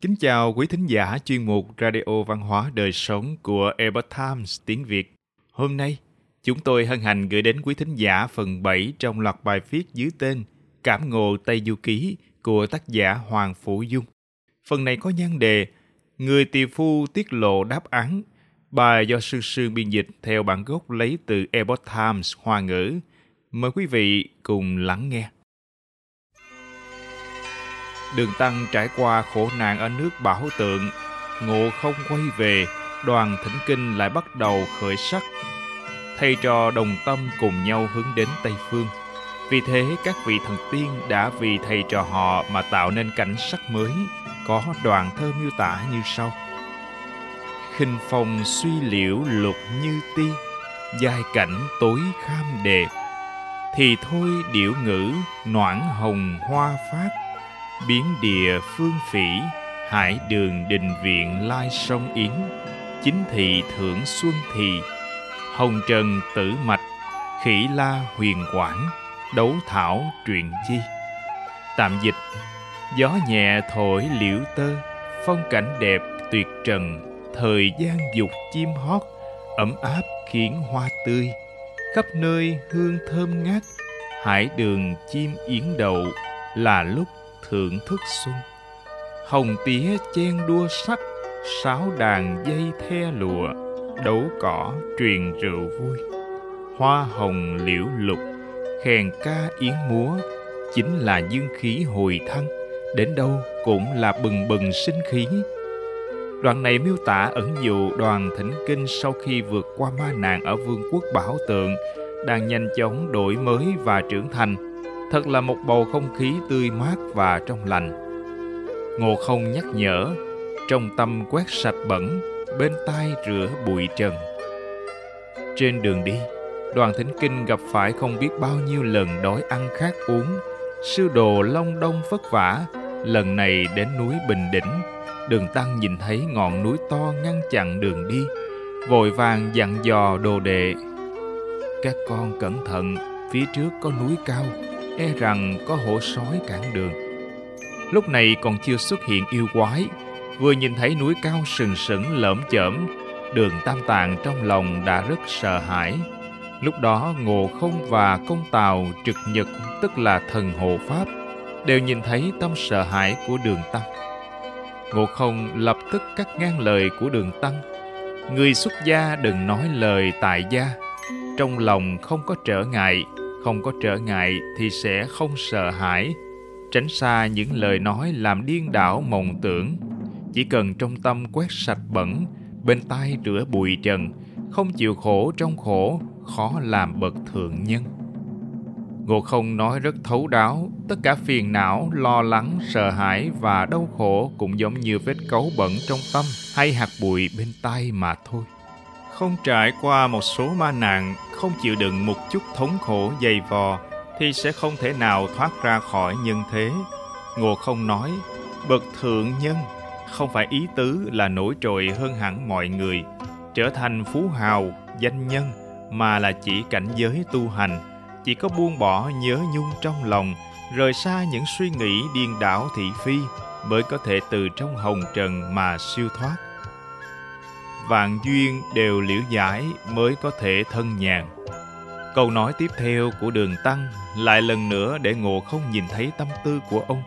Kính chào quý thính giả chuyên mục Radio Văn hóa Đời Sống của Epoch Times tiếng Việt. Hôm nay, chúng tôi hân hạnh gửi đến quý thính giả phần 7 trong loạt bài viết dưới tên Cảm ngộ Tây Du Ký của tác giả Hoàng Phủ Dung. Phần này có nhan đề Người tỳ phu tiết lộ đáp án. Bài do sư sương biên dịch theo bản gốc lấy từ Epoch Times Hoa ngữ. Mời quý vị cùng lắng nghe. Đường Tăng trải qua khổ nạn ở nước Bảo Tượng, ngộ không quay về, đoàn thỉnh kinh lại bắt đầu khởi sắc. Thầy trò đồng tâm cùng nhau hướng đến Tây Phương. Vì thế các vị thần tiên đã vì thầy trò họ mà tạo nên cảnh sắc mới, có đoạn thơ miêu tả như sau. khinh phong suy liễu lục như ti, giai cảnh tối kham đề. Thì thôi điệu ngữ noãn hồng hoa phát, biến địa phương phỉ, hải đường đình viện lai sông yến, chính thị thưởng xuân thì, hồng trần tử mạch, khỉ la huyền quảng, đấu thảo truyện chi tạm dịch, gió nhẹ thổi liễu tơ, phong cảnh đẹp tuyệt trần, thời gian dục chim hót, ấm áp khiến hoa tươi, khắp nơi hương thơm ngát, hải đường chim yến đậu là lúc thưởng thức xuân. Hồng tía chen đua sắc sáo đàn dây the lụa, đấu cỏ truyền rượu vui. Hoa hồng liễu lục khen ca yến múa, chính là dương khí hồi thăng. Đến đâu cũng là bừng bừng sinh khí. Đoạn này miêu tả ẩn dụ đoàn thỉnh kinh sau khi vượt qua ma nạn ở vương quốc bảo tượng đang nhanh chóng đổi mới và trưởng thành thật là một bầu không khí tươi mát và trong lành. Ngộ không nhắc nhở, trong tâm quét sạch bẩn, bên tai rửa bụi trần. Trên đường đi, đoàn thính kinh gặp phải không biết bao nhiêu lần đói ăn khát uống, sư đồ long đông vất vả, lần này đến núi Bình Đỉnh, đường tăng nhìn thấy ngọn núi to ngăn chặn đường đi, vội vàng dặn dò đồ đệ. Các con cẩn thận, phía trước có núi cao, e rằng có hổ sói cản đường. Lúc này còn chưa xuất hiện yêu quái, vừa nhìn thấy núi cao sừng sững lởm chởm, đường tam tạng trong lòng đã rất sợ hãi. Lúc đó Ngộ Không và Công Tào trực nhật tức là thần hộ Pháp đều nhìn thấy tâm sợ hãi của đường Tăng. Ngộ Không lập tức cắt ngang lời của đường Tăng. Người xuất gia đừng nói lời tại gia, trong lòng không có trở ngại không có trở ngại thì sẽ không sợ hãi. Tránh xa những lời nói làm điên đảo mộng tưởng. Chỉ cần trong tâm quét sạch bẩn, bên tai rửa bụi trần, không chịu khổ trong khổ, khó làm bậc thượng nhân. Ngộ không nói rất thấu đáo, tất cả phiền não, lo lắng, sợ hãi và đau khổ cũng giống như vết cấu bẩn trong tâm, hay hạt bụi bên tay mà thôi không trải qua một số ma nạn, không chịu đựng một chút thống khổ dày vò, thì sẽ không thể nào thoát ra khỏi nhân thế. Ngộ không nói, bậc thượng nhân không phải ý tứ là nổi trội hơn hẳn mọi người, trở thành phú hào, danh nhân, mà là chỉ cảnh giới tu hành, chỉ có buông bỏ nhớ nhung trong lòng, rời xa những suy nghĩ điên đảo thị phi, mới có thể từ trong hồng trần mà siêu thoát vạn duyên đều liễu giải mới có thể thân nhàn. Câu nói tiếp theo của Đường Tăng lại lần nữa để Ngộ không nhìn thấy tâm tư của ông.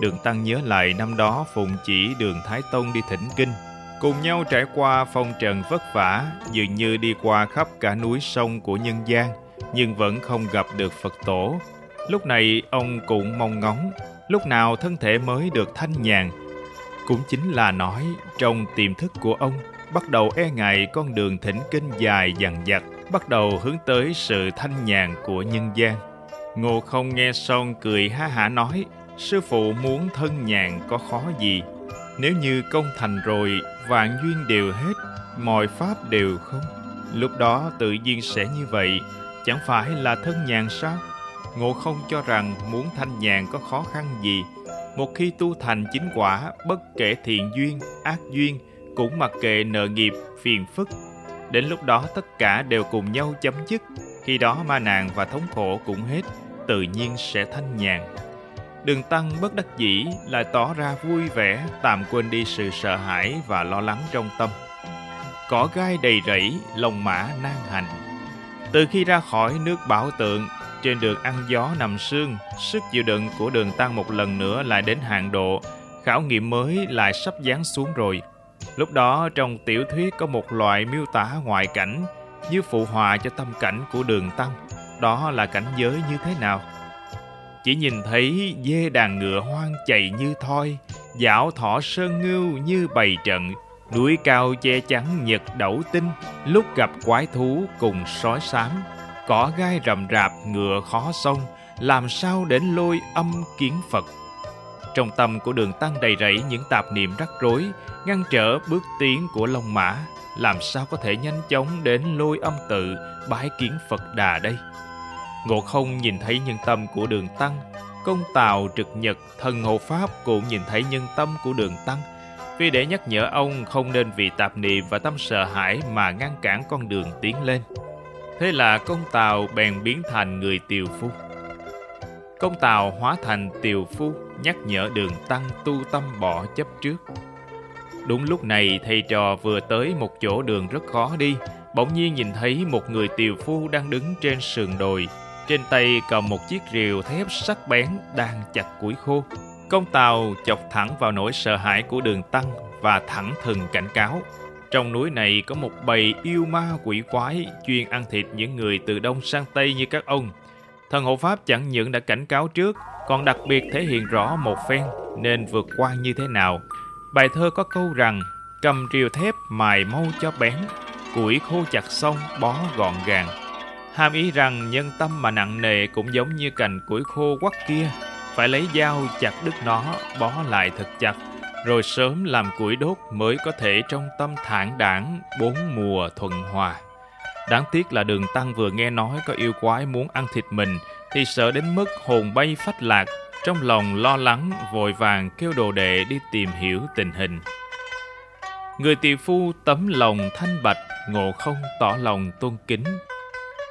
Đường Tăng nhớ lại năm đó phụng chỉ Đường Thái Tông đi thỉnh kinh, cùng nhau trải qua phong trần vất vả, dường như đi qua khắp cả núi sông của nhân gian, nhưng vẫn không gặp được Phật tổ. Lúc này ông cũng mong ngóng, lúc nào thân thể mới được thanh nhàn. Cũng chính là nói trong tiềm thức của ông bắt đầu e ngại con đường thỉnh kinh dài dằng dặc, bắt đầu hướng tới sự thanh nhàn của nhân gian. Ngô không nghe xong cười ha hả nói, sư phụ muốn thân nhàn có khó gì. Nếu như công thành rồi, vạn duyên đều hết, mọi pháp đều không. Lúc đó tự nhiên sẽ như vậy, chẳng phải là thân nhàn sao? Ngộ không cho rằng muốn thanh nhàn có khó khăn gì. Một khi tu thành chính quả, bất kể thiện duyên, ác duyên, cũng mặc kệ nợ nghiệp, phiền phức. Đến lúc đó tất cả đều cùng nhau chấm dứt, khi đó ma nạn và thống khổ cũng hết, tự nhiên sẽ thanh nhàn. Đường Tăng bất đắc dĩ lại tỏ ra vui vẻ, tạm quên đi sự sợ hãi và lo lắng trong tâm. Cỏ gai đầy rẫy, lồng mã nan hành. Từ khi ra khỏi nước bảo tượng, trên đường ăn gió nằm sương, sức chịu đựng của đường Tăng một lần nữa lại đến hạn độ, khảo nghiệm mới lại sắp giáng xuống rồi. Lúc đó trong tiểu thuyết có một loại miêu tả ngoại cảnh như phụ họa cho tâm cảnh của đường Tăng. Đó là cảnh giới như thế nào? Chỉ nhìn thấy dê đàn ngựa hoang chạy như thoi, dạo thỏ sơn ngưu như bầy trận, núi cao che chắn nhật đẩu tinh, lúc gặp quái thú cùng sói xám, cỏ gai rậm rạp ngựa khó sông, làm sao đến lôi âm kiến Phật. Trong tâm của đường tăng đầy rẫy những tạp niệm rắc rối, ngăn trở bước tiến của Long Mã, làm sao có thể nhanh chóng đến lôi âm tự bái kiến Phật Đà đây? Ngộ không nhìn thấy nhân tâm của đường tăng, công tào trực nhật thần hộ pháp cũng nhìn thấy nhân tâm của đường tăng, vì để nhắc nhở ông không nên vì tạp niệm và tâm sợ hãi mà ngăn cản con đường tiến lên. Thế là công tào bèn biến thành người tiều phu. Công tào hóa thành tiều phu, nhắc nhở đường tăng tu tâm bỏ chấp trước. Đúng lúc này thầy trò vừa tới một chỗ đường rất khó đi, bỗng nhiên nhìn thấy một người tiều phu đang đứng trên sườn đồi. Trên tay cầm một chiếc rìu thép sắc bén đang chặt củi khô. Công tàu chọc thẳng vào nỗi sợ hãi của đường tăng và thẳng thừng cảnh cáo. Trong núi này có một bầy yêu ma quỷ quái chuyên ăn thịt những người từ đông sang tây như các ông. Thần hộ pháp chẳng những đã cảnh cáo trước, còn đặc biệt thể hiện rõ một phen nên vượt qua như thế nào. Bài thơ có câu rằng cầm rìu thép mài mau cho bén, củi khô chặt xong bó gọn gàng. Hàm ý rằng nhân tâm mà nặng nề cũng giống như cành củi khô quắc kia, phải lấy dao chặt đứt nó, bó lại thật chặt, rồi sớm làm củi đốt mới có thể trong tâm thản đảng bốn mùa thuận hòa. Đáng tiếc là đường tăng vừa nghe nói có yêu quái muốn ăn thịt mình thì sợ đến mức hồn bay phách lạc, trong lòng lo lắng vội vàng kêu đồ đệ đi tìm hiểu tình hình. Người tỷ phu tấm lòng thanh bạch, ngộ không tỏ lòng tôn kính.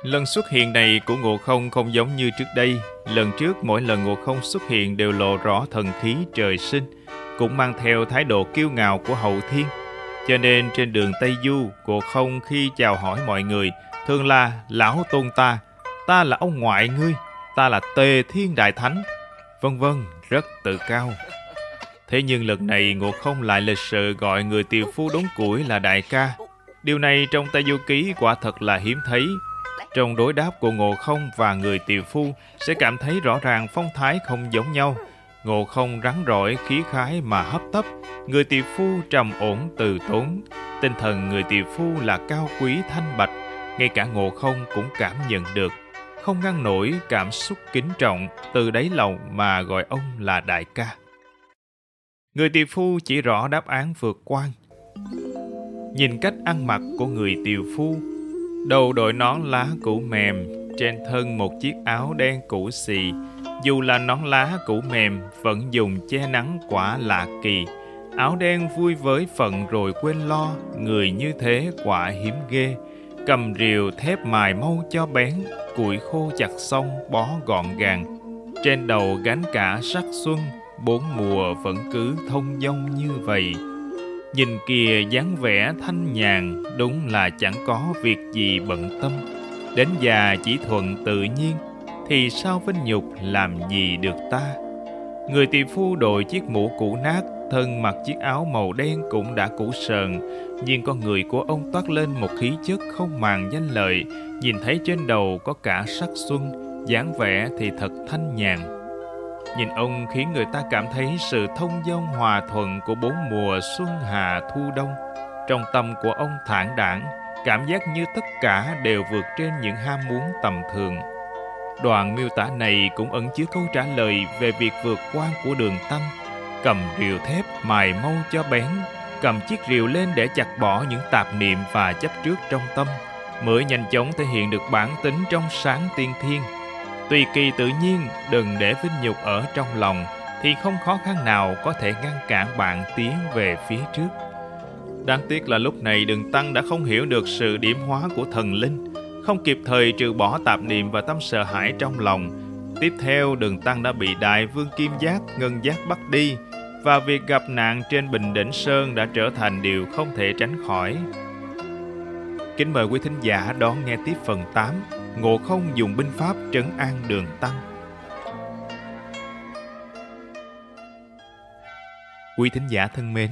Lần xuất hiện này của ngộ không không giống như trước đây. Lần trước mỗi lần ngộ không xuất hiện đều lộ rõ thần khí trời sinh, cũng mang theo thái độ kiêu ngạo của hậu thiên. Cho nên trên đường Tây Du, ngộ không khi chào hỏi mọi người, thường là lão tôn ta, ta là ông ngoại ngươi, ta là tề thiên đại thánh, vân vân, rất tự cao. Thế nhưng lần này Ngộ Không lại lịch sự gọi người tiều phu đốn củi là đại ca. Điều này trong Tây Du Ký quả thật là hiếm thấy. Trong đối đáp của Ngộ Không và người tiều phu sẽ cảm thấy rõ ràng phong thái không giống nhau. Ngộ Không rắn rỏi khí khái mà hấp tấp, người tiều phu trầm ổn từ tốn. Tinh thần người tiều phu là cao quý thanh bạch, ngay cả Ngộ Không cũng cảm nhận được không ngăn nổi cảm xúc kính trọng từ đáy lòng mà gọi ông là đại ca. Người tiều phu chỉ rõ đáp án vượt quan. Nhìn cách ăn mặc của người tiều phu, đầu đội nón lá cũ mềm, trên thân một chiếc áo đen cũ xì, dù là nón lá cũ mềm vẫn dùng che nắng quả lạ kỳ. Áo đen vui với phận rồi quên lo, người như thế quả hiếm ghê. Cầm rìu thép mài mâu cho bén, củi khô chặt xong bó gọn gàng. Trên đầu gánh cả sắc xuân, bốn mùa vẫn cứ thông dong như vậy. Nhìn kìa dáng vẻ thanh nhàn, đúng là chẳng có việc gì bận tâm. Đến già chỉ thuận tự nhiên, thì sao vinh nhục làm gì được ta? Người tỷ phu đội chiếc mũ cũ nát, thân mặc chiếc áo màu đen cũng đã cũ sờn, nhưng con người của ông toát lên một khí chất không màng danh lợi, nhìn thấy trên đầu có cả sắc xuân, dáng vẻ thì thật thanh nhàn. Nhìn ông khiến người ta cảm thấy sự thông dong hòa thuận của bốn mùa xuân hạ thu đông. Trong tâm của ông thản đảng, cảm giác như tất cả đều vượt trên những ham muốn tầm thường. Đoạn miêu tả này cũng ẩn chứa câu trả lời về việc vượt qua của đường tăng. Cầm rìu thép mài mâu cho bén, cầm chiếc rìu lên để chặt bỏ những tạp niệm và chấp trước trong tâm, mới nhanh chóng thể hiện được bản tính trong sáng tiên thiên Tùy kỳ tự nhiên, đừng để vinh nhục ở trong lòng, thì không khó khăn nào có thể ngăn cản bạn tiến về phía trước. Đáng tiếc là lúc này đường tăng đã không hiểu được sự điểm hóa của thần linh, không kịp thời trừ bỏ tạp niệm và tâm sợ hãi trong lòng, Tiếp theo, đường tăng đã bị đại vương Kim Giác, Ngân Giác bắt đi và việc gặp nạn trên Bình Đỉnh Sơn đã trở thành điều không thể tránh khỏi. Kính mời quý thính giả đón nghe tiếp phần 8 Ngộ không dùng binh pháp trấn an đường tăng Quý thính giả thân mến,